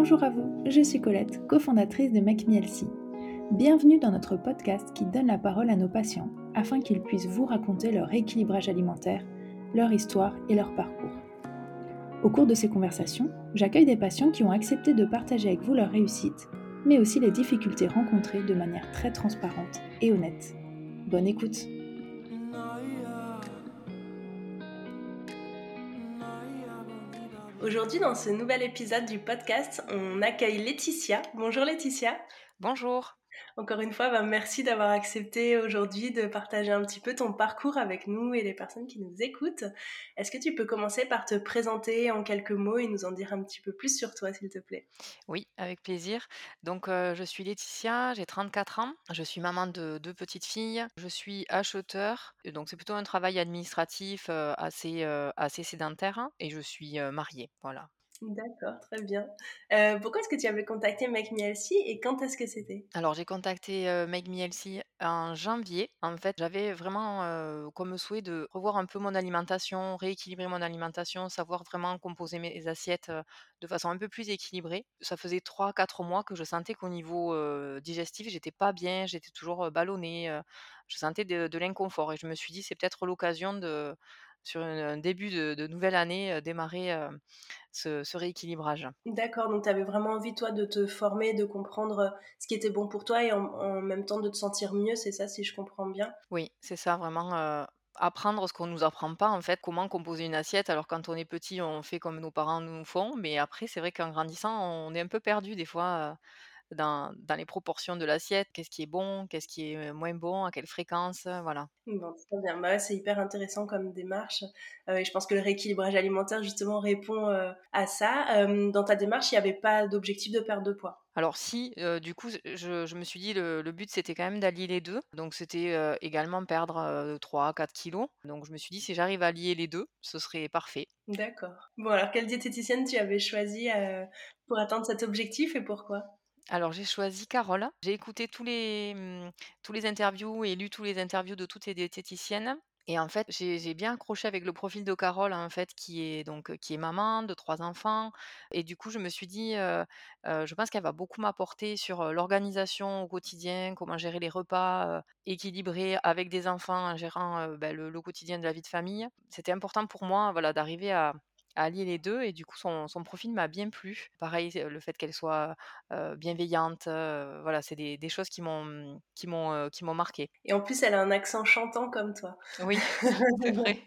Bonjour à vous, je suis Colette, cofondatrice de Make Bienvenue dans notre podcast qui donne la parole à nos patients afin qu'ils puissent vous raconter leur équilibrage alimentaire, leur histoire et leur parcours. Au cours de ces conversations, j'accueille des patients qui ont accepté de partager avec vous leur réussite, mais aussi les difficultés rencontrées de manière très transparente et honnête. Bonne écoute Aujourd'hui, dans ce nouvel épisode du podcast, on accueille Laetitia. Bonjour Laetitia. Bonjour. Encore une fois, bah, merci d'avoir accepté aujourd'hui de partager un petit peu ton parcours avec nous et les personnes qui nous écoutent. Est-ce que tu peux commencer par te présenter en quelques mots et nous en dire un petit peu plus sur toi, s'il te plaît? Oui, avec plaisir. Donc, euh, je suis Laetitia, j'ai 34 ans, je suis maman de deux petites filles, je suis acheteur, donc c'est plutôt un travail administratif euh, assez, euh, assez sédentaire, hein, et je suis mariée. Voilà. D'accord, très bien. Euh, pourquoi est-ce que tu avais contacté Make Me Healthy et quand est-ce que c'était? Alors j'ai contacté euh, Make Me en janvier. En fait, j'avais vraiment euh, comme souhait de revoir un peu mon alimentation, rééquilibrer mon alimentation, savoir vraiment composer mes assiettes de façon un peu plus équilibrée. Ça faisait 3-4 mois que je sentais qu'au niveau digestif, j'étais pas bien, j'étais toujours ballonnée, je sentais de l'inconfort et je me suis dit c'est peut-être l'occasion de sur un début de, nouvelle année, démarrer ce, rééquilibrage. D'accord, donc tu avais vraiment envie, toi, de te former, de comprendre ce qui était bon pour toi et en, même temps de te sentir mieux, c'est ça, si je comprends bien? Oui, c'est ça, vraiment. apprendre ce qu'on ne nous apprend pas en fait comment composer une assiette alors quand on est petit on fait comme nos parents nous font mais après c'est vrai qu'en grandissant on est un peu perdu des fois dans, les proportions de l'assiette, qu'est-ce qui est bon, qu'est-ce qui est moins bon, à quelle fréquence, voilà. Bon, très bien. Bah c'est hyper intéressant comme démarche. et je pense que le rééquilibrage alimentaire, justement, répond à ça. dans ta démarche, il n'y avait pas d'objectif de perte de poids? Alors si, du coup, je, me suis dit le, le but c'était quand même d'allier les deux. Donc c'était également perdre 3-4 kilos. Donc je me suis dit si j'arrive à lier les deux, ce serait parfait. D'accord. Bon alors quelle diététicienne tu avais choisi pour atteindre cet objectif et pourquoi? Alors j'ai choisi Carole. J'ai écouté tous les, mmh, tous les interviews et lu tous les interviews de toutes les diététiciennes. Et en fait, j'ai bien accroché avec le profil de Carole, en fait, qui est donc qui est maman de trois enfants. Et du coup, je me suis dit, je pense qu'elle va beaucoup m'apporter sur l'organisation au quotidien, comment gérer les repas équilibrés avec des enfants, en gérant bah, le, le quotidien de la vie de famille. C'était important pour moi, voilà, d'arriver à, à allier les deux et du coup son, profil m'a bien plu. Pareil, le fait qu'elle soit bienveillante, voilà, c'est des, choses qui m'ont qui m'ont qui m'ont marqué. Et en plus, elle a un accent chantant comme toi. Oui, c'est vrai.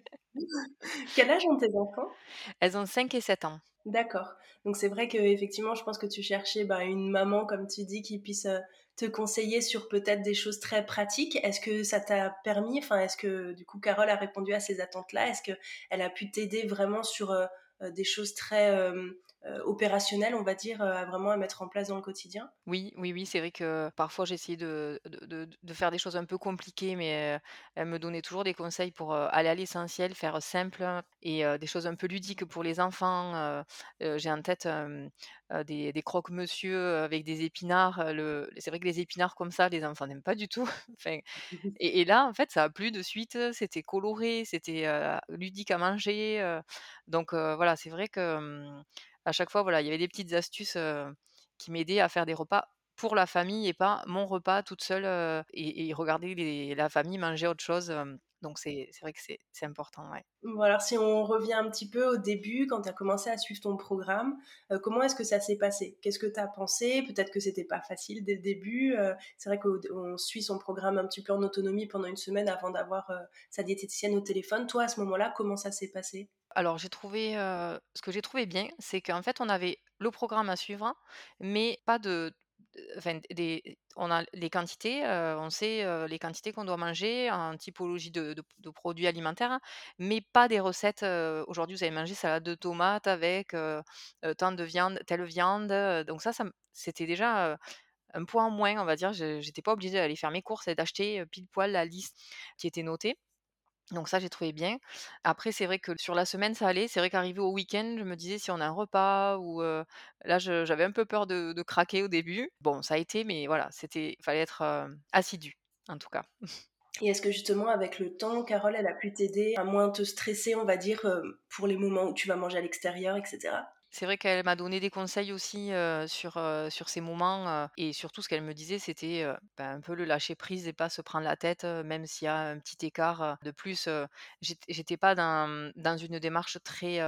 Quel âge ont tes enfants? Elles ont 5 et 7 ans. D'accord. Donc c'est vrai que effectivement, je pense que tu cherchais bah, une maman, comme tu dis, qui puisse te conseiller sur peut-être des choses très pratiques? Est-ce que ça t'a permis, enfin, est-ce que du coup Carole a répondu à ces attentes-là? Est-ce qu'elle a pu t'aider vraiment sur des choses très euh, opérationnel, on va dire, euh, à vraiment à mettre en place dans le quotidien Oui, oui, oui, c'est vrai que parfois j'essayais de, de, de, faire des choses un peu compliquées, mais euh, elle me donnait toujours des conseils pour aller à l'essentiel, faire simple et des choses un peu ludiques pour les enfants. J'ai en tête des, des croque-monsieur avec des épinards. Le... C'est vrai que les épinards comme ça, les enfants n'aiment pas du tout. enfin, et, et, là, en fait, ça a plu de suite. C'était coloré, c'était ludique à manger. donc voilà, c'est vrai que à chaque fois, voilà, il y avait des petites astuces qui m'aidaient à faire des repas pour la famille et pas mon repas toute seule et, regarder la famille manger autre chose. donc c'est vrai que c'est important. Ouais. Alors si on revient un petit peu au début, quand tu as commencé à suivre ton programme, comment est-ce que ça s'est passé? Qu'est-ce que tu as pensé? Peut-être que c'était pas facile dès le début. c'est vrai qu'on suit son programme un petit peu en autonomie pendant une semaine avant d'avoir sa diététicienne au téléphone. Toi, à ce moment-là, comment ça s'est passé? Alors j'ai trouvé, ce que j'ai trouvé bien, c'est qu'en fait on avait le programme à suivre, mais pas de enfin des on a les quantités, on sait, les quantités qu'on doit manger en typologie de produits alimentaires, mais pas des recettes, aujourd'hui vous avez mangé salade de tomates avec, tant de viande, telle viande, donc ça c'était déjà, un point en moins on va dire. j'étais pas obligée d'aller faire mes courses et d'acheter, pile poil la liste qui était notée. Donc ça, j'ai trouvé bien. Après, c'est vrai que sur la semaine, ça allait. C'est vrai qu'arrivé au week-end, je me disais si on a un repas ou là, j'avais un peu peur de, craquer au début. Bon, ça a été, mais voilà, c'était, fallait être assidu, en tout cas. Et est-ce que justement, avec le temps, Carole, elle a pu t'aider à moins te stresser, on va dire, pour les moments où tu vas manger à l'extérieur, etc. c'est vrai qu'elle m'a donné des conseils aussi, sur, sur ces moments, et surtout ce qu'elle me disait, c'était, bah, un peu le lâcher prise et pas se prendre la tête, même s'il y a un petit écart, de plus, j'étais pas dans, une démarche très,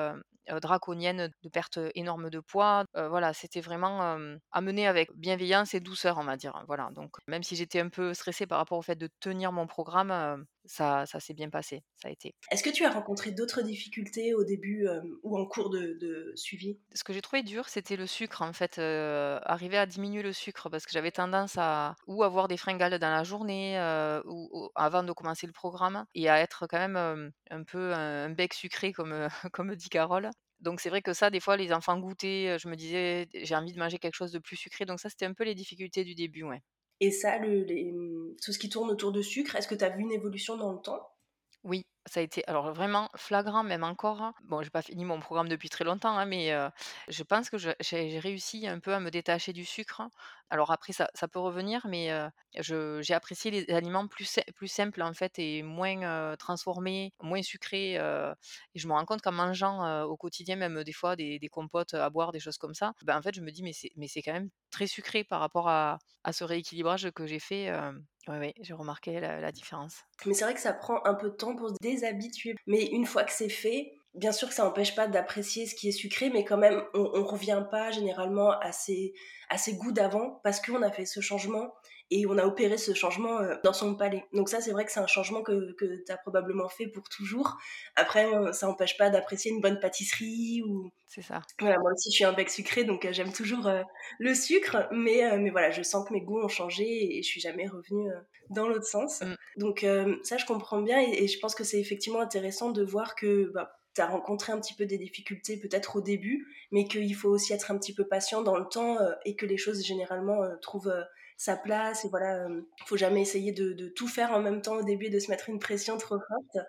draconienne de perte, énorme de poids. Voilà, c'était vraiment, mener avec bienveillance et douceur, on va dire, voilà. Donc même si j'étais un peu stressée par rapport au fait de tenir mon programme, ça ça s'est bien passé, ça a été. Est-ce que tu as rencontré d'autres difficultés au début, ou en cours de de suivi? Ce que j'ai trouvé dur, c'était le sucre en fait, arriver à diminuer le sucre parce que j'avais tendance à ou avoir des fringales dans la journée, ou ou avant de commencer le programme et à être quand même, un peu un un bec sucré comme, comme dit Carole. Donc c'est vrai que ça, des fois, les enfants goûtaient, je me disais: «J'ai envie de manger quelque chose de plus sucré», donc ça, c'était un peu les difficultés du début, ouais. Et ça, le les, tout ce qui tourne autour de sucre, est-ce que tu as vu une évolution dans le temps? Oui, ça a été alors vraiment flagrant même encore. Bon, j'ai pas fini mon programme depuis très longtemps, hein, mais je pense que j'ai réussi un peu à me détacher du sucre. Alors après ça ça peut revenir, mais j'ai apprécié les aliments plus simples en fait et moins, transformés, moins sucrés, et je me rends compte qu'en mangeant, au quotidien, même des fois des compotes à boire, des choses comme ça, ben, en fait je me dis: «Mais c'est mais c'est quand même très sucré par rapport à ce rééquilibrage que j'ai fait», ouais, ouais, j'ai remarqué la la différence. Mais c'est vrai que ça prend un peu de temps pour se déshabituer. Mais une fois que c'est fait, bien sûr que ça n'empêche pas d'apprécier ce qui est sucré, mais quand même, on, on revient pas généralement à ses, à ses goûts d'avant parce qu'on a fait ce changement et on a opéré ce changement euh, dans son palais. Donc ça, c'est vrai que c'est un changement que, que tu as probablement fait pour toujours. Après, euh, ça n'empêche pas d'apprécier une bonne pâtisserie ou... C'est ça. Voilà, moi aussi, je suis un bec sucré, donc euh, j'aime toujours le sucre, mais, mais voilà, je sens que mes goûts ont changé et, je suis jamais revenue dans l'autre sens. Mmh. Donc ça, je comprends bien et, et je pense que c'est effectivement intéressant de voir que bah, tu as rencontré un petit peu des difficultés peut-être au début, mais qu'il faut aussi être un petit peu patient dans le temps euh, et que les choses généralement euh, trouvent euh, sa place. Et voilà, il faut jamais essayer de, tout faire en même temps au début et de se mettre une pression trop forte.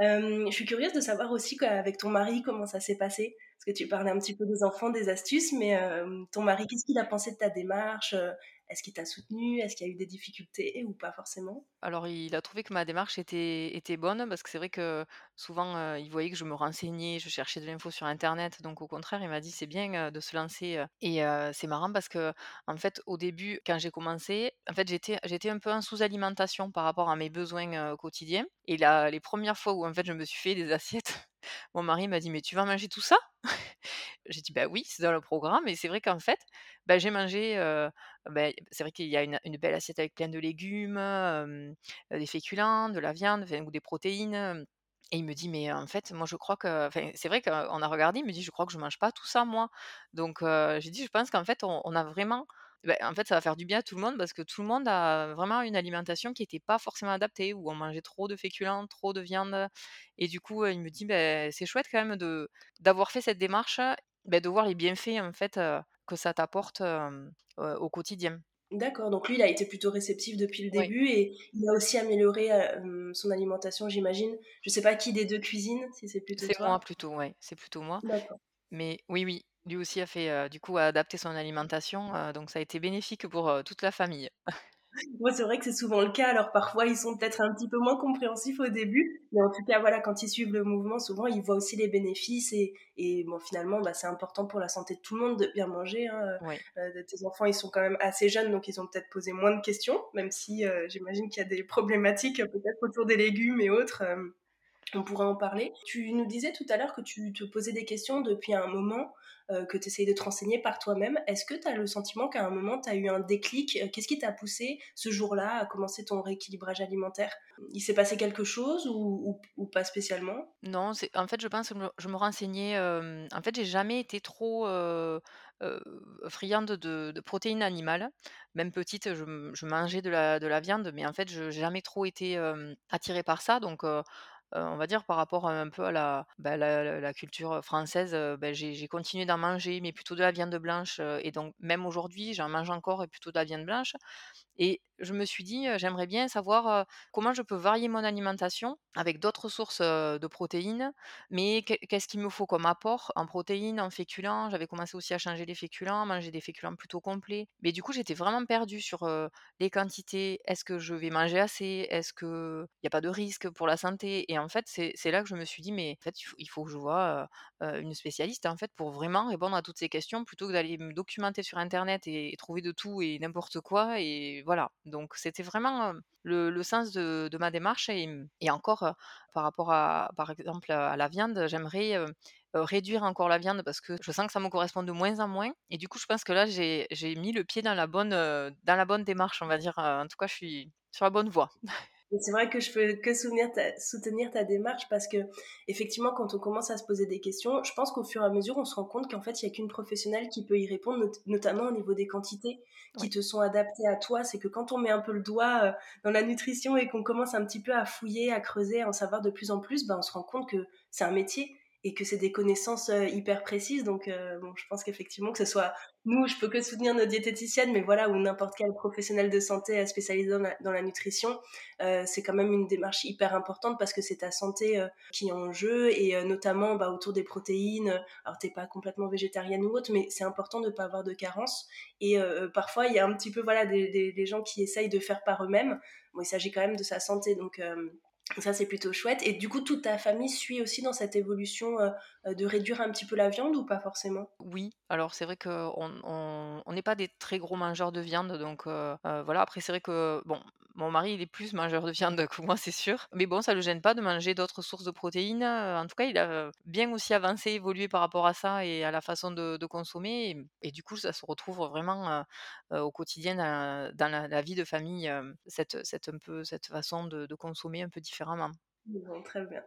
Je suis curieuse de savoir aussi avec ton mari comment ça s'est passé? Parce que tu parlais un petit peu des enfants, des astuces, mais euh, ton mari, qu'est-ce qu'il a pensé de ta démarche Est-ce qu'il t'a soutenu? Est-ce qu'il y a eu des difficultés ou pas forcément? Alors il a trouvé que ma démarche était bonne parce que c'est vrai que souvent, heu, il voyait que je me renseignais, je cherchais de l'info sur internet, donc au contraire, il m'a dit: «C'est bien, de se lancer», et c'est marrant parce que en fait, au début, quand j'ai commencé, en fait, j'étais un peu en sous-alimentation par rapport à mes besoins, quotidiens et là, les premières fois où en fait je me suis fait des assiettes, mon mari m'a dit: «Mais tu vas manger tout ça?» J'ai dit: «Bah oui, c'est dans le programme» et c'est vrai qu'en fait, bah, j'ai mangé, beh, c'est vrai qu'il y a une belle assiette avec plein de légumes, des féculents, de la viande, ou des protéines, et il me dit: «Mais en fait, moi je crois que» enfin, c'est vrai qu'on a regardé, il me dit: «Je crois que je mange pas tout ça moi». Donc j'ai dit: «Je pense qu'en fait, on a vraiment» beh, en fait, ça va faire du bien à tout le monde parce que tout le monde a vraiment une alimentation qui était pas forcément adaptée, où on mangeait trop de féculents, trop de viande et du coup, il me dit: «Beh, c'est chouette quand même de d'avoir fait cette démarche, beh, de voir les bienfaits en fait, que ça t'apporte, au quotidien». D'accord, donc lui, il a été plutôt réceptif depuis le Oui. début et il a aussi amélioré euh, son alimentation, j'imagine. Je sais pas qui des deux cuisine, si c'est plutôt C'est moi plutôt, ouais, c'est plutôt moi. D'accord. Mais oui, oui, lui aussi a fait, heu, du coup, a adapté son alimentation, heu, donc ça a été bénéfique pour, heu, toute la famille. C'est vrai que c'est souvent le cas. Alors parfois, ils sont peut-être un petit peu moins compréhensifs au début, mais en tout cas, voilà, quand ils suivent le mouvement, souvent, ils voient aussi les bénéfices et, et bon, finalement, bah, c'est important pour la santé de tout le monde de bien manger. Hein. Oui, tes enfants, ils sont quand même assez jeunes, donc ils ont peut-être posé moins de questions, même si j'imagine qu'il y a des problématiques peut-être autour des légumes et autres. on pourra en parler. Tu nous disais tout à l'heure que tu te posais des questions depuis un moment, euh, que tu essayes de te renseigner par toi-même. Est-ce que tu as le sentiment qu'à un moment, tu as eu un déclic? Euh, Qu'est-ce qui t'a poussé ce jour-là à commencer ton rééquilibrage alimentaire? Il s'est passé quelque chose ou, pas spécialement? Non, en fait, je pense que je me renseignais, hem, en fait, j'ai jamais été trop, friande de protéines animales. Même petite, je mangeais de la de la viande, mais en fait, je j'ai jamais trop été, attirée par ça donc on va dire par rapport, heu, un peu à la, bah, la culture, française, heu, bah, j'ai continué d'en manger, mais plutôt de la viande blanche, et donc même aujourd'hui, j'en mange encore et plutôt de la viande blanche et je me suis dit, «J'aimerais bien savoir, comment je peux varier mon alimentation avec d'autres sources, de protéines, mais qu'est qu'est-ce qu'il me faut comme apport en protéines, en féculents?» j'avais commencé aussi à changer les féculents, manger des féculents plutôt complets. Mais du coup, j'étais vraiment perdue sur, les quantités. Est-ce que je vais manger assez? Est-ce qu'il y a pas de risque pour la santé? En fait, c'est là que je me suis dit: «Mais en fait, il faut que je vois, une spécialiste, en fait, pour vraiment répondre à toutes ces questions plutôt que d'aller me documenter sur internet et trouver de tout et n'importe quoi» et voilà. Donc c'était vraiment, le sens de ma démarche et mmh encore, par rapport à par exemple, à la viande, j'aimerais, réduire encore la viande parce que je sens que ça me correspond de moins en moins et du coup, je pense que là, j'ai mis le pied dans la bonne, dans la bonne démarche, on va dire, en tout cas, je suis sur la bonne voie. C'est vrai que je peux que soutenir ta, soutenir ta démarche parce que effectivement quand on commence à se poser des questions, je pense qu'au fur et à mesure on se rend compte qu'en fait il n'y a qu'une professionnelle qui peut y répondre, not- notamment au niveau des quantités qui te sont adaptées à toi. C'est que quand on met un peu le doigt euh, dans la nutrition et qu'on commence un petit peu à fouiller, à creuser, à en savoir de plus en plus, ben, on se rend compte que c'est un métier et que c'est des connaissances euh, hyper précises. Donc euh, bon, je pense qu'effectivement que ce soit nous, je peux que soutenir nos diététiciennes, mais voilà, ou n'importe quel professionnel de santé spécialisé dans la, dans la nutrition, euh, c'est quand même une démarche hyper importante parce que c'est ta santé euh, qui est en jeu et euh, notamment bah, autour des protéines. Alors t'es pas complètement végétarienne ou autre, mais c'est important de ne pas avoir de carence. Et euh, parfois il y a un petit peu voilà des, des, des, gens qui essayent de faire par eux-mêmes. Bon, il s'agit quand même de sa santé, donc euh, ça c'est plutôt chouette. Et du coup, toute ta famille suit aussi dans cette évolution euh, de réduire un petit peu la viande ou pas forcément? Oui, alors c'est vrai qu'on on on n'est pas des très gros mangeurs de viande, donc heu, voilà. Après c'est vrai que, bon, mon mari, il est plus mangeur de viande que moi, c'est sûr. Mais bon, ça ne le gêne pas de manger d'autres sources de protéines, en tout cas, il a bien aussi avancé, évolué par rapport à ça et à la façon de consommer et du coup, ça se retrouve vraiment, au quotidien dans la vie de famille, cette cette un peu cette façon de de consommer un peu différemment. Bon, très bien.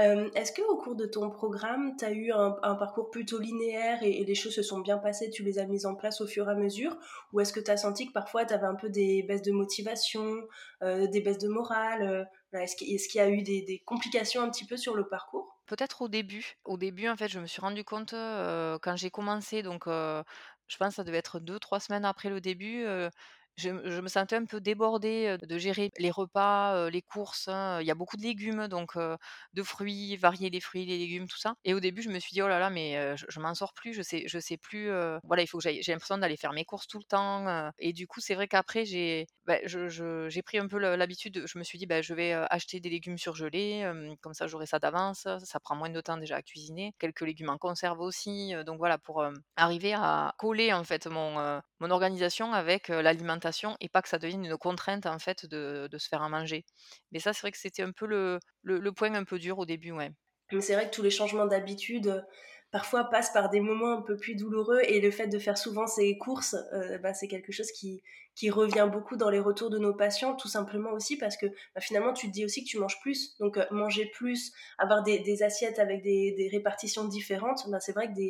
Euh, Est-ce qu'au cours de ton programme, tu as eu un, un, parcours plutôt linéaire et, et, les choses se sont bien passées, tu les as mises en place au fur et à mesure? Ou est-ce que tu as senti que parfois tu avais un peu des baisses de motivation, euh, des baisses de morale euh, Est-ce qu'il est qu y a eu des, des, complications un petit peu sur le parcours? Peut-être au début. Au début, en fait, je me suis rendu compte euh, quand j'ai commencé, donc euh, je pense que ça devait être deux, trois semaines après le début. Euh, je, me sentais un peu débordée de gérer les repas, les courses. Hein. Il y a beaucoup de légumes, donc de fruits, varier les fruits, les légumes, tout ça. Et au début, je me suis dit, oh là là, mais je, je m'en sors plus, je sais, je sais plus. voilà, il faut que j'aille. J'ai l'impression d'aller faire mes courses tout le temps. et du coup, c'est vrai qu'après, j'ai bah, je, pris un peu l'habitude. Je me suis dit, bah, je vais acheter des légumes surgelés, comme ça, j'aurai ça d'avance. Ça prend moins de temps déjà à cuisiner. Quelques légumes en conserve aussi. donc voilà, pour arriver à coller en fait mon organisation avec l'alimentation et pas que ça devienne une contrainte en fait de, se faire à manger. Mais ça, c'est vrai que c'était un peu le, le, un peu dur au début, ouais. C'est vrai que tous les changements d'habitude parfois passent par des moments un peu plus douloureux et le fait de faire souvent ces courses, euh, bah, c'est quelque chose qui, qui revient beaucoup dans les retours de nos patients, tout simplement aussi parce que bah, finalement tu te dis aussi que tu manges plus, donc euh, manger plus, avoir des, assiettes avec des, répartitions différentes, bah, c'est vrai que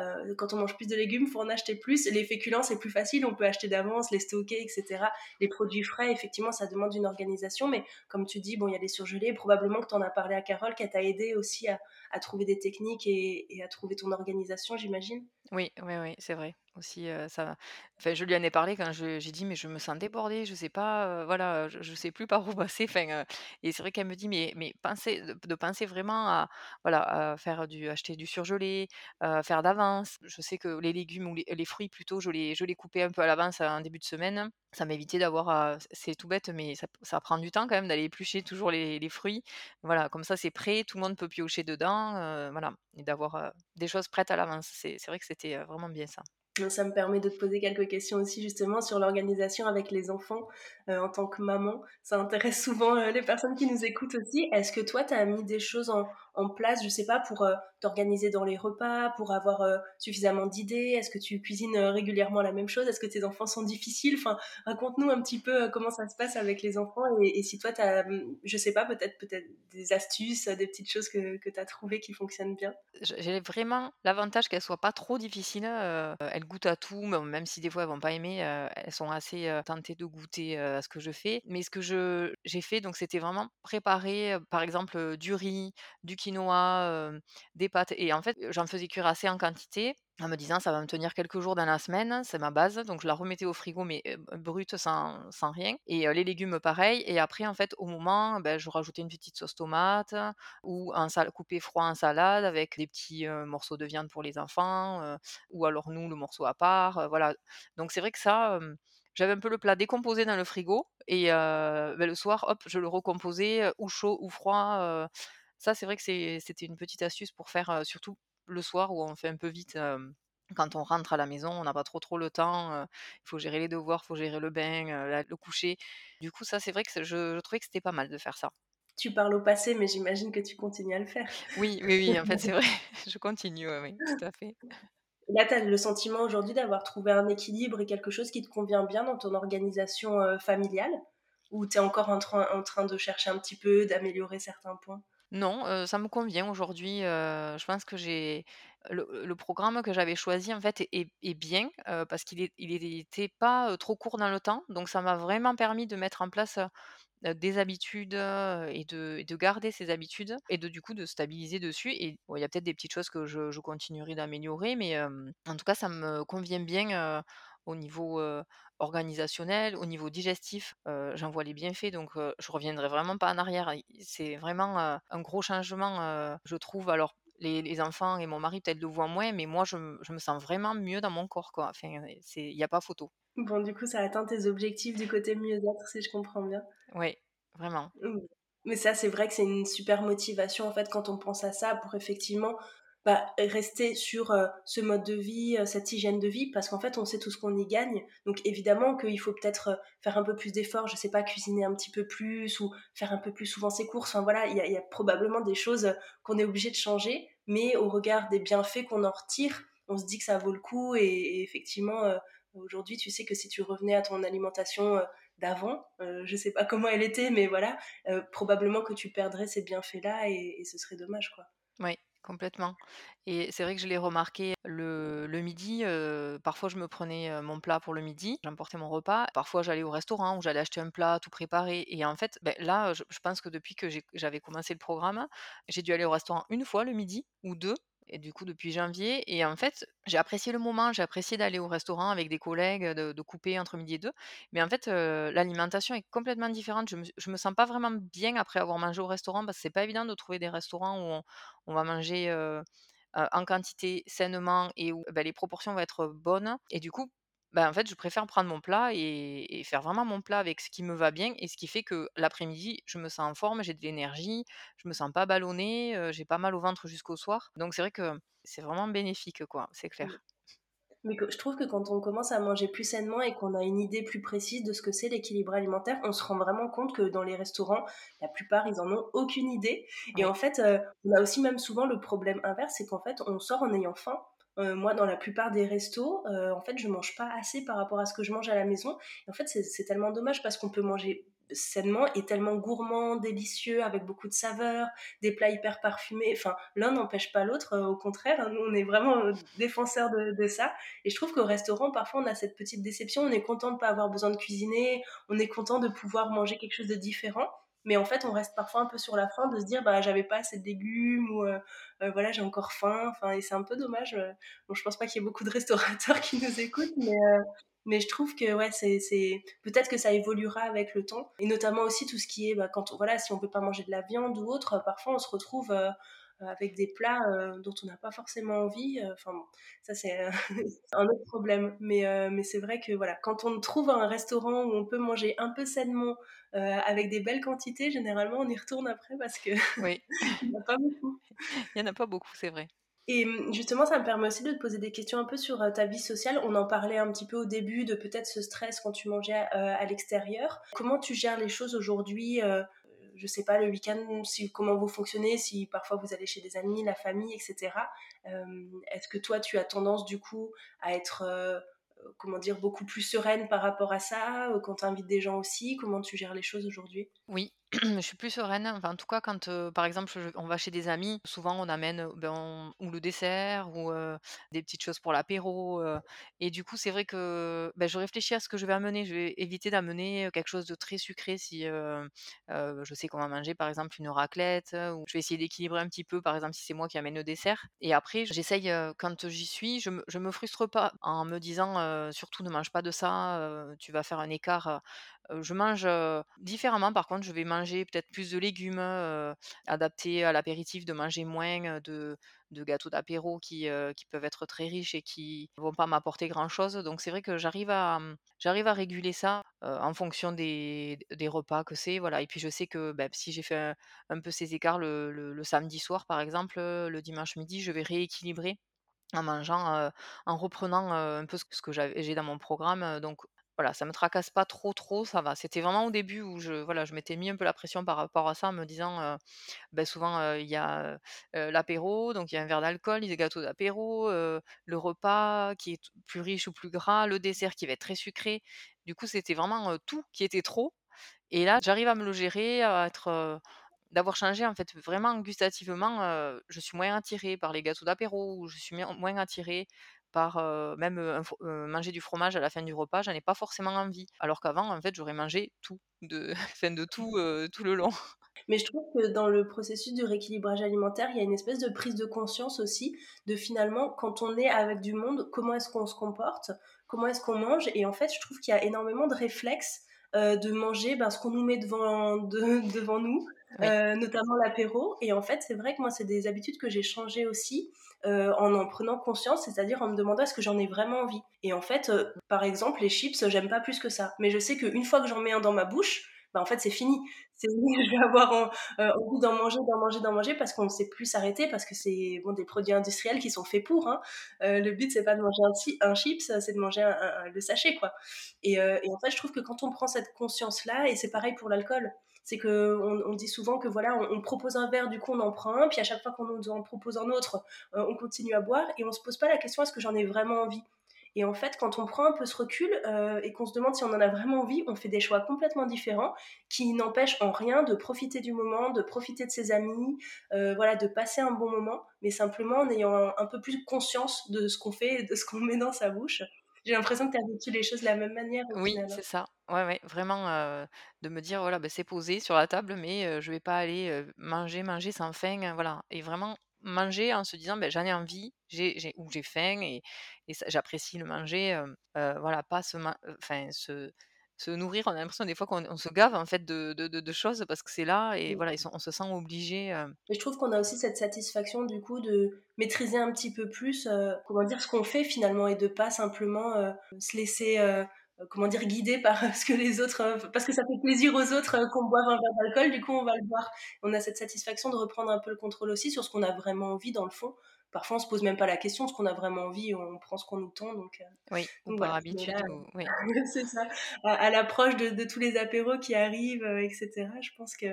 euh, quand on mange plus de légumes, il faut en acheter plus. Les féculents c'est plus facile, on peut acheter d'avance, les stocker, etc. Les produits frais, effectivement, ça demande une organisation, mais comme tu dis, bon, il y a des surgelés, probablement que tu en as parlé à Carole, qui t'a aidé aussi à, à, trouver des techniques et, et à trouver ton organisation, j'imagine. Oui, oui, oui, c'est vrai. Aussi, ça. Enfin, je lui en ai parlé quand j'ai dit, mais je me sens débordée, je sais pas, voilà, je, sais plus par où passer. Enfin, et c'est vrai qu'elle me dit, mais, mais pensez, de, penser vraiment à, voilà, à faire du, acheter du surgelé, faire d'avance. Je sais que les légumes ou les, les, fruits plutôt, je les, je les coupais un peu à l'avance en début de semaine. Ça m'évitait d'avoir, c'est tout bête, mais ça, ça, prend du temps quand même d'aller éplucher toujours les, les, fruits. Voilà, comme ça c'est prêt, tout le monde peut piocher dedans, voilà, et d'avoir des choses prêtes à l'avance. C'est vrai que c'était vraiment bien ça. Ça me permet de te poser quelques questions aussi justement sur l'organisation avec les enfants euh, en tant que maman. Ça intéresse souvent euh, les personnes qui nous écoutent aussi. Est-ce que toi, tu as mis des choses en, en, place, je sais pas, pour euh, t'organiser dans les repas, pour avoir euh, suffisamment d'idées? Est-ce que tu cuisines euh, régulièrement la même chose? Est-ce que tes enfants sont difficiles? Enfin, raconte-nous un petit peu comment ça se passe avec les enfants et, si toi, tu as, je sais pas, peut-être peut-être des astuces, des petites choses que, que tu as trouvées qui fonctionnent bien? J'ai vraiment l'avantage qu'elles soient pas trop difficiles. elles goûtent à tout, même si des fois elles vont pas aimer, elles sont assez tentées de goûter à ce que je fais. Mais ce que j'ai fait, donc c'était vraiment préparer, par exemple, du riz, du quinoa, des pâtes. Et en fait, j'en faisais cuire assez en quantité en me disant ça va me tenir quelques jours dans la semaine, c'est ma base. Donc je la remettais au frigo, mais brute sans, sans, rien. Et les légumes, pareil. Et après, en fait, au moment, ben, je rajoutais une petite sauce tomate ou un sal coupé froid en salade avec des petits euh, morceaux de viande pour les enfants, euh, ou alors nous, le morceau à part. Euh, voilà. Donc c'est vrai que ça, j'avais un peu le plat décomposé dans le frigo. Et ben, le soir, hop, je le recomposais ou chaud ou froid Ça, c'est vrai que c'était une petite astuce pour faire, surtout le soir où on fait un peu vite, quand on rentre à la maison, on n'a pas trop, trop le temps, il faut gérer les devoirs, il faut gérer le bain, la le coucher. Du coup, ça, c'est vrai que je je trouvais que c'était pas mal de faire ça. Tu parles au passé, mais j'imagine que tu continues à le faire? Oui, oui, oui, en fait, c'est vrai, je continue, oui, tout à fait. Là, tu as le sentiment aujourd'hui d'avoir trouvé un équilibre et quelque chose qui te convient bien dans ton organisation, familiale? Ou tu es encore en train de chercher un petit peu, d'améliorer certains points? Non, ça me convient aujourd'hui, je pense que j'ai le programme que j'avais choisi en fait est bien, parce qu'il est il était pas, trop court dans le temps, donc ça m'a vraiment permis de mettre en place, des habitudes, et de garder ces habitudes et de du coup de stabiliser dessus. Et il y a peut-être des petites choses que je continuerai d'améliorer, mais en tout cas ça me convient bien, au niveau, organisationnel, au niveau digestif, j'en vois les bienfaits donc je reviendrai vraiment pas en arrière. C'est vraiment, un gros changement, je trouve. Alors les les enfants et mon mari peut-être le voient moins, mais moi je me je me sens vraiment mieux dans mon corps, quoi. Enfin, il y a pas photo. Bon, du coup, ça atteint tes objectifs du côté mieux-être, si je comprends bien? Oui, vraiment. Mmh. Mais ça, c'est vrai que c'est une super motivation, en fait, quand on pense à ça, pour effectivement, bah, rester sur, heu, ce mode de vie, heu, cette hygiène de vie, parce qu'en fait, on sait tout ce qu'on y gagne. Donc évidemment qu'il faut peut-être, heu, faire un peu plus d'efforts, je sais pas, cuisiner un petit peu plus ou faire un peu plus souvent ses courses. Enfin voilà, il y a probablement des choses, qu'on est obligé de changer, mais au regard des bienfaits qu'on en retire, on se dit que ça vaut le coup et effectivement, aujourd'hui, tu sais que si tu revenais à ton alimentation, d'avant, heu, je sais pas comment elle était, mais voilà, probablement que tu perdrais ces bienfaits-là et et ce serait dommage, quoi. Oui, complètement et c'est vrai que je l'ai remarqué le le midi, parfois je me prenais, mon plat pour le midi, j'emportais mon repas. Parfois j'allais au restaurant où j'allais acheter un plat tout préparé et en fait, beh, là, je pense que depuis que j'avais commencé le programme, j'ai dû aller au restaurant une fois le midi ou 2 et du coup depuis janvier et en fait, j'ai apprécié le moment, j'ai apprécié d'aller au restaurant avec des collègues, de couper entre midi et 2. Mais en fait, l'alimentation est complètement différente. Je me me sens pas vraiment bien après avoir mangé au restaurant parce que c'est pas évident de trouver des restaurants où on va manger, en quantité, sainement et où, bah, les proportions vont être bonnes et du coup, bah, en fait, je préfère prendre mon plat et et faire vraiment mon plat avec ce qui me va bien et ce qui fait que l'après-midi, je me sens en forme, j'ai de l'énergie, je me sens pas ballonnée, j'ai pas mal au ventre jusqu'au soir. Donc c'est vrai que c'est vraiment bénéfique, quoi, c'est Mmh. clair. Mais que je trouve que quand on commence à manger plus sainement et qu'on a une idée plus précise de ce que c'est l'équilibre alimentaire, on se rend vraiment compte que dans les restaurants, la plupart, ils en ont aucune idée. Et en fait, on a aussi même souvent le problème inverse, c'est qu'en fait, on sort en ayant faim. Heu, moi, dans la plupart des restos, heu, en fait, je mange pas assez par rapport à ce que je mange à la maison. Et en fait, c'est tellement dommage parce qu'on peut manger sainement et tellement gourmand, délicieux, avec beaucoup de saveurs, des plats hyper parfumés. Enfin, l'un n'empêche pas l'autre, heu, au contraire, nous, on est vraiment, défenseurs de de ça. Et je trouve qu'au restaurant, parfois, on a cette petite déception. On est content de pas avoir besoin de cuisiner. On est content de pouvoir manger quelque chose de différent. Mais en fait, on reste parfois un peu sur la faim de se dire, bah, j'avais pas assez de légumes ou euh, euh, voilà, j'ai encore faim. Enfin, et c'est un peu dommage. euh. Bon, je pense pas qu'il y ait beaucoup de restaurateurs qui nous écoutent, mais, mais je trouve que ouais, c'est, c'est... peut-être que ça évoluera avec le temps. Et notamment aussi tout ce qui est, bah, quand on, voilà, si on peut pas manger de la viande ou autre, parfois on se retrouve avec des plats euh, dont on n'a pas forcément envie. euh, Enfin bon, ça c'est euh, un autre problème. Mais, euh, mais c'est vrai que voilà, quand on trouve un restaurant où on peut manger un peu sainement, euh, avec des belles quantités, généralement on y retourne après parce que oui, il n'y a pas beaucoup. il y en a pas beaucoup, c'est vrai. Et hum, justement, ça me permet aussi de te poser des questions un peu sur euh, ta vie sociale. On en parlait un petit peu au début de peut-être ce stress quand tu mangeais euh, à l'extérieur. Comment tu gères les choses aujourd'hui euh, je sais pas, le week-end, si, comment vous fonctionnez, si parfois vous allez chez des amis, la famille, etc. Euh, Est-ce que toi, tu as tendance du coup à être, euh, comment dire, beaucoup plus sereine par rapport à ça euh, Quand tu invites des gens aussi, comment tu gères les choses aujourd'hui? Oui, je suis plus sereine. Enfin, en tout cas, quand, par exemple, on va chez des amis, souvent on amène, ben, ou le dessert ou, des petites choses pour l'apéro, et du coup, c'est vrai que, bah, je réfléchis à ce que je vais amener. Je vais éviter d'amener, quelque chose de très sucré si, je sais qu'on va manger, par exemple, une raclette, ou je vais essayer d'équilibrer un petit peu, par exemple, si c'est moi qui amène le dessert et après j'essaye, quand j'y suis, je me je me frustre pas en me disant, «Surtout ne mange pas de ça, tu vas faire un écart, je mange, différemment par contre, je vais manger peut-être plus de légumes, heu, adapter à l'apéritif, de manger moins, de gâteaux d'apéro qui, peuvent être très riches et qui vont pas m'apporter grand-chose. Donc c'est vrai que j'arrive à, réguler ça, en fonction des repas que c'est, voilà et puis je sais que, bah, si j'ai fait un peu ces écarts le samedi soir par exemple, le dimanche midi, je vais rééquilibrer en mangeant, en reprenant, un peu ce ce que j'ai dans mon programme, donc voilà, ça me tracasse pas trop, trop, ça va. C'était vraiment au début où je voilà, je m'étais mis un peu la pression par rapport à ça en me disant, bah, souvent, il y a, l'apéro, donc il y a un verre d'alcool, il y a des gâteaux d'apéro, le repas qui est plus riche ou plus gras, le dessert qui va être très sucré. Du coup, c'était vraiment, tout qui était trop et là, j'arrive à me le gérer, à être, D'avoir changé en fait vraiment gustativement, je suis moins attirée par les gâteaux d'apéro je suis moins attirée par, même, un manger du fromage à la fin du repas, j'en ai pas forcément envie. Alors qu'avant en fait j'aurais mangé tout, de enfin de tout, heu, tout le long. Mais je trouve que dans le processus du rééquilibrage alimentaire, il y a une espèce de prise de conscience aussi de finalement quand on est avec du monde, comment est-ce qu'on se comporte, comment est-ce qu'on mange et en fait je trouve qu'il y a énormément de réflexes, de manger, ben, ce qu'on nous met devant de devant nous, notamment l'apéro. Et en fait, c'est vrai que moi, c'est des habitudes que j'ai changées aussi euh, en en prenant conscience, c'est-à-dire en me demandant est-ce que j'en ai vraiment envie. Et en fait, euh, par exemple, les chips, j'aime pas plus que ça. Mais je sais qu'une fois que j'en mets un dans ma bouche, bah, en fait, c'est fini. C'est je vais avoir envie d'en manger, d'en manger, d'en manger parce qu'on ne sait plus s'arrêter parce que c'est bon, des produits industriels qui sont faits pour. Hein. le but, c'est pas de manger un, un chips, c'est de manger le sachet, quoi. Et, et, en fait, je trouve que quand on prend cette conscience-là, et c'est pareil pour l'alcool, c'est que on, dit souvent que voilà, on, propose un verre, du coup on en prend un, puis à chaque fois qu'on nous en propose un autre, euh, on continue à boire et on se pose pas la question est-ce que j'en ai vraiment envie? Et en fait, quand on prend un peu ce recul euh, et qu'on se demande si on en a vraiment envie, on fait des choix complètement différents qui n'empêchent en rien de profiter du moment, de profiter de ses amis, euh, voilà, de passer un bon moment, mais simplement en ayant un, peu plus conscience de ce qu'on fait et de ce qu'on met dans sa bouche. J'ai l'impression que tu as vécu les choses de la même manière. oui, hein. c'est ça. Ouais, ouais, vraiment, de me dire: «Voilà, bah, c'est posé sur la table, mais je vais pas aller, manger, manger sans faim», voilà et vraiment manger en se disant: «Beh, j'en ai envie, j'ai j'ai ou j'ai faim et et j'apprécie le manger», voilà, pas se enfin se se nourrir, on a l'impression des fois qu'on se gave en fait de de de choses parce que c'est là et voilà, on se sent obligé, Mais je trouve qu'on a aussi cette satisfaction du coup de maîtriser un petit peu plus, comment dire? Ce qu'on fait finalement et de pas simplement, se laisser, euh, comment dire, guidé par ce que les autres, euh, parce que ça fait plaisir aux autres euh, qu'on boive un verre d'alcool, du coup on va le boire. On a cette satisfaction de reprendre un peu le contrôle aussi sur ce qu'on a vraiment envie dans le fond. Parfois on se pose même pas la question, ce qu'on a vraiment envie, on prend ce qu'on nous tend. Donc, oui, par habitude. Oui. c'est ça. À, l'approche de, de, tous les apéros qui arrivent, etc., je pense que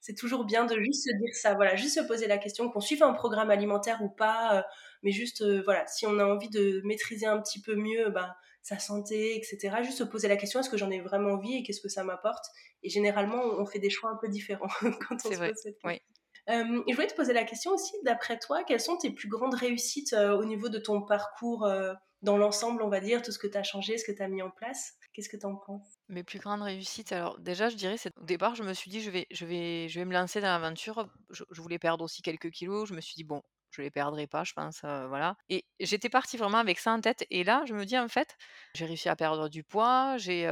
c'est toujours bien de juste se dire ça, voilà, juste se poser la question, qu'on suive un programme alimentaire ou pas, mais juste, voilà, si on a envie de maîtriser un petit peu mieux, bah, sa santé, etc. Juste se poser la question est-ce que j'en ai vraiment envie et qu'est-ce que ça m'apporte? Et généralement, on fait des choix un peu différents quand on se pose cette question. Oui. Euh, je voulais te poser la question aussi, d'après toi, quelles sont tes plus grandes réussites euh, au niveau de ton parcours euh, dans l'ensemble, on va dire, tout ce que tu as changé, ce que tu as mis en place? Qu'est-ce que tu en penses? Mes plus grandes réussites, alors déjà, je dirais, au départ, je me suis dit, je vais, je vais, je vais me lancer dans l'aventure. Je, voulais perdre aussi quelques kilos. Je me suis dit, bon, je les perdrai pas, je pense, voilà. Et j'étais partie vraiment avec ça en tête. Et là, je me dis en fait, j'ai réussi à perdre du poids, j'ai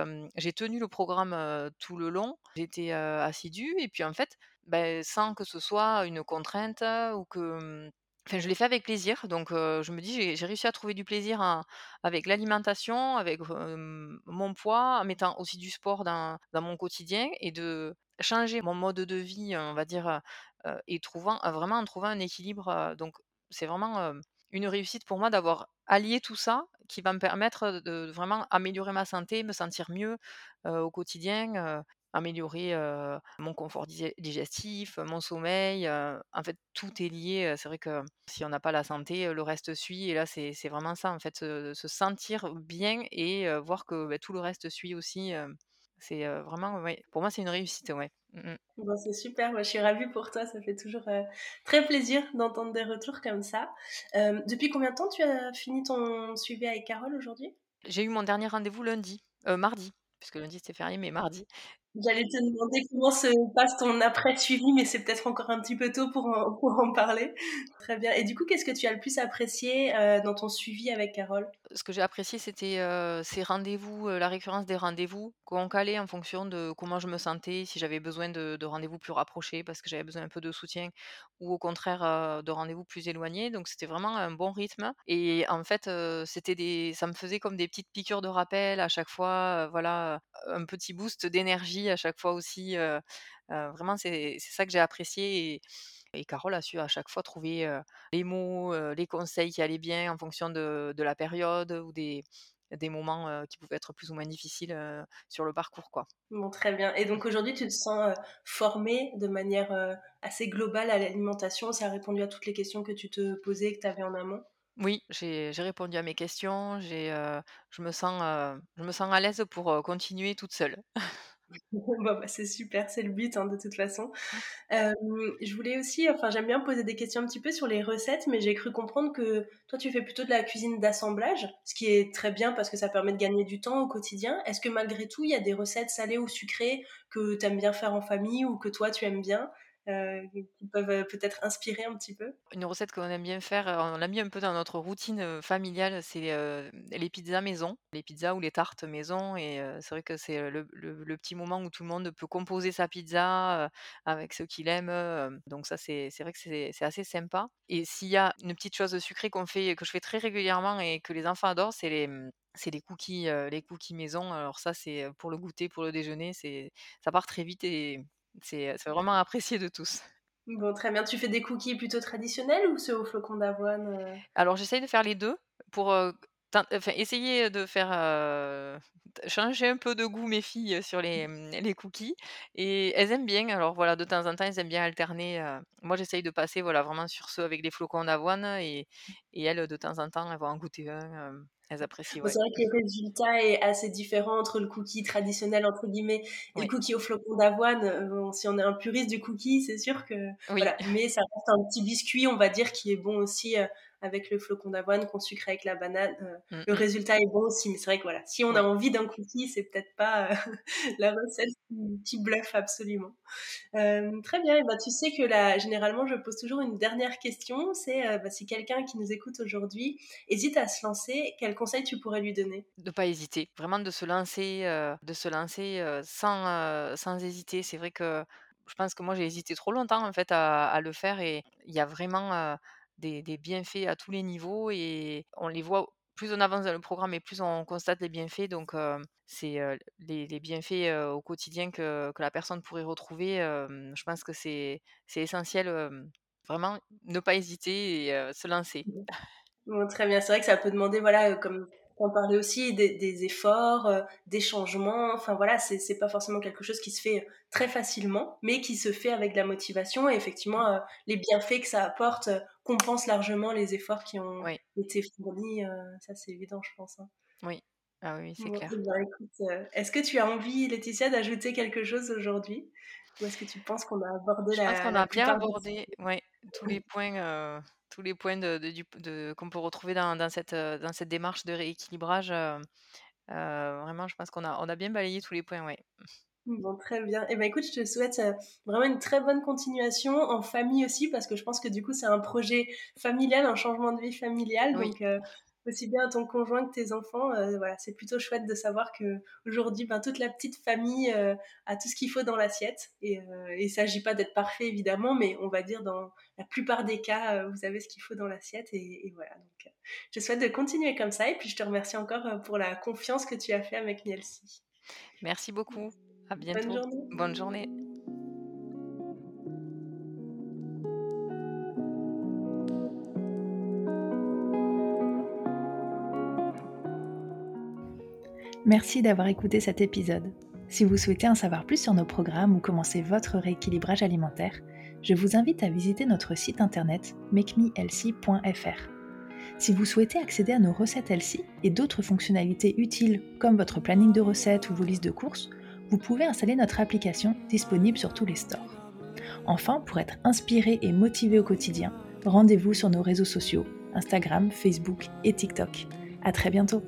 tenu le programme tout le long, j'étais assidue. Et puis en fait, ben, sans que ce soit une contrainte ou que Enfin, je l'ai fait avec plaisir, donc je me dis j'ai réussi à trouver du plaisir avec l'alimentation, avec mon poids, en mettant aussi du sport dans, dans, mon quotidien et de changer mon mode de vie, on va dire, et trouvant vraiment en trouvant un équilibre. donc c'est vraiment une réussite pour moi d'avoir allié tout ça, qui va me permettre de vraiment améliorer ma santé, me sentir mieux au quotidien améliorer mon confort digestif, mon sommeil. en fait, tout est lié. C'est vrai que si on n'a pas la santé, le reste suit. Et là, c'est vraiment ça, en fait, se, sentir bien et voir que bah, tout le reste suit aussi. c'est vraiment, ouais, pour moi, c'est une réussite. Ouais. Mmh c'est super, moi, je suis ravie pour toi, ça fait toujours très plaisir d'entendre des retours comme ça. depuis combien de temps tu as fini ton suivi avec Carole aujourd'hui? J'ai eu mon dernier rendez-vous lundi, mardi puisque lundi c'était férié, mais mardi. J'allais te demander comment se passe ton après-suivi, mais c'est peut-être encore un petit peu tôt pour en, pour en parler. Très bien. Et du coup, qu'est-ce que tu as le plus apprécié euh, dans ton suivi avec Carole? Ce que j'ai apprécié, c'était euh, ces rendez-vous, euh, la récurrence des rendez-vous qu'on calait en fonction de comment je me sentais, si j'avais besoin de, de rendez-vous plus rapprochés parce que j'avais besoin un peu de soutien, ou au contraire de rendez-vous plus éloignés. Donc c'était vraiment un bon rythme. Et en fait, c'était des, ça me faisait comme des petites piqûres de rappel à chaque fois. voilà, un petit boost d'énergie à chaque fois aussi. vraiment, c'est ça que j'ai apprécié. Et, et Carole a su à chaque fois trouver euh, les mots, euh, les conseils qui allaient bien en fonction de, de la période ou des, des moments euh, qui pouvaient être plus ou moins difficiles sur le parcours. Quoi. Bon, très bien. Et donc aujourd'hui, tu te sens formée de manière assez globale à l'alimentation? Ça a répondu à toutes les questions que tu te posais, que tu avais en amont? Oui, j'ai répondu à mes questions. Je me sens, je me sens à l'aise pour continuer toute seule. bon, bah, c'est super, c'est le but hein, de toute façon. Euh, je voulais aussi, enfin j'aime bien poser des questions un petit peu sur les recettes, mais j'ai cru comprendre que toi tu fais plutôt de la cuisine d'assemblage, ce qui est très bien parce que ça permet de gagner du temps au quotidien. Est-ce que malgré tout il y a des recettes salées ou sucrées que tu aimes bien faire en famille ou que toi tu aimes bien? Euh, qui peuvent euh, peut-être inspirer un petit peu. Une recette qu'on aime bien faire, heu, on l'a mis un peu dans notre routine, familiale, c'est, les pizzas maison, les pizzas ou les tartes maison et c'est vrai que c'est, le petit moment où tout le monde peut composer sa pizza, avec ceux qu'il aime, donc ça c'est vrai que c'est assez sympa. Et s'il y a une petite chose sucrée qu'on que je fais très régulièrement et que les enfants adorent, c'est les, cookies, maison. Alors ça, c'est, pour le goûter, pour le déjeuner, ça part très vite et c'est, vraiment apprécié de tous. Bon, très bien. Tu fais des cookies plutôt traditionnels ou ceux au flocon d'avoine euh? Alors j'essaye de faire les 2 pour, enfin essayer de faire, heu, t changer un peu de goût mes filles, sur les, mmh, les cookies et elles aiment bien. Alors voilà, de temps en temps, elles aiment bien alterner, moi j'essaye de passer, voilà, vraiment sur ceux avec les flocons d'avoine et et elles, de temps en temps, elles vont en goûter un, elles apprécient, Bon, ouais. c'est vrai que le résultat est assez différent entre le cookie traditionnel entre guillemets et le cookie au flocon d'avoine. Euh, Bon, si on est un puriste du cookie, c'est sûr que oui. voilà, mais ça reste un petit biscuit, on va dire, qui est bon aussi euh, avec le flocon d'avoine qu'on sucre avec la banane. Euh, Mmh le mh. résultat est bon aussi, mais c'est vrai que voilà, si on a envie d'un cookie, c'est peut-être pas euh, la recette qui, bluffe absolument. Euh, très bien, et bah, tu sais que là, généralement, je pose toujours une dernière question, c'est bah, si quelqu'un qui nous écoute aujourd'hui hésite à se lancer, quel conseil tu pourrais lui donner? De pas hésiter, vraiment de se lancer, de se lancer, sans, sans hésiter. C'est vrai que je pense que moi j'ai hésité trop longtemps en fait à à le faire et il y a vraiment, des des bienfaits à tous les niveaux et on les voit plus on avance dans le programme et plus on constate les bienfaits donc heu, c'est, heu, les les bienfaits, heu, au quotidien que que la personne pourrait retrouver, je pense que c'est essentiel, vraiment ne pas hésiter et se lancer. Bon, très bien. C'est vrai que ça peut demander, voilà, euh, comme on parlait aussi, des, des efforts, euh, des changements. Enfin, voilà, c'est pas forcément quelque chose qui se fait euh, très facilement, mais qui se fait avec de la motivation. Et effectivement, euh, les bienfaits que ça apporte euh, compensent largement les efforts qui ont Oui, été fournis. euh, ça, c'est évident, je pense. hein. oui. Ah oui, c'est Bon, eh clair. écoute, euh, est-ce que tu as envie, Laetitia, d'ajouter quelque chose aujourd'hui? Ou est-ce que tu penses qu'on a abordé Je pense la, qu'on la a bien abordé, ouais, tous les points, heu, tous les points de de qu'on peut retrouver dans dans cette, dans cette démarche de rééquilibrage, vraiment je pense qu'on a on a bien balayé tous les points, ouais. Bon, très bien. Eh ben, écoute, je te souhaite euh, vraiment une très bonne continuation en famille aussi, parce que je pense que du coup, c'est un projet familial, un changement de vie familial. Oui, Donc, euh, aussi bien ton conjoint que tes enfants, euh, voilà, c'est plutôt chouette de savoir que aujourd'hui, ben, toute la petite famille a tout ce qu'il faut dans l'assiette. Et il ne s'agit pas d'être parfait, évidemment, mais on va dire dans la plupart des cas, vous avez ce qu'il faut dans l'assiette. Et, et voilà. Donc, je souhaite de continuer comme ça. Et puis, je te remercie encore pour la confiance que tu as fait avec Nielsi. merci beaucoup. À Bonne bientôt. journée. Bonne journée. Merci d'avoir écouté cet épisode. Si vous souhaitez en savoir plus sur nos programmes ou commencer votre rééquilibrage alimentaire, je vous invite à visiter notre site internet makemehealthy.fr. Si vous souhaitez accéder à nos recettes Healthy et d'autres fonctionnalités utiles comme votre planning de recettes ou vos listes de courses, vous pouvez installer notre application disponible sur tous les stores. Enfin, pour être inspiré et motivé au quotidien, rendez-vous sur nos réseaux sociaux, Instagram, Facebook et TikTok. À très bientôt.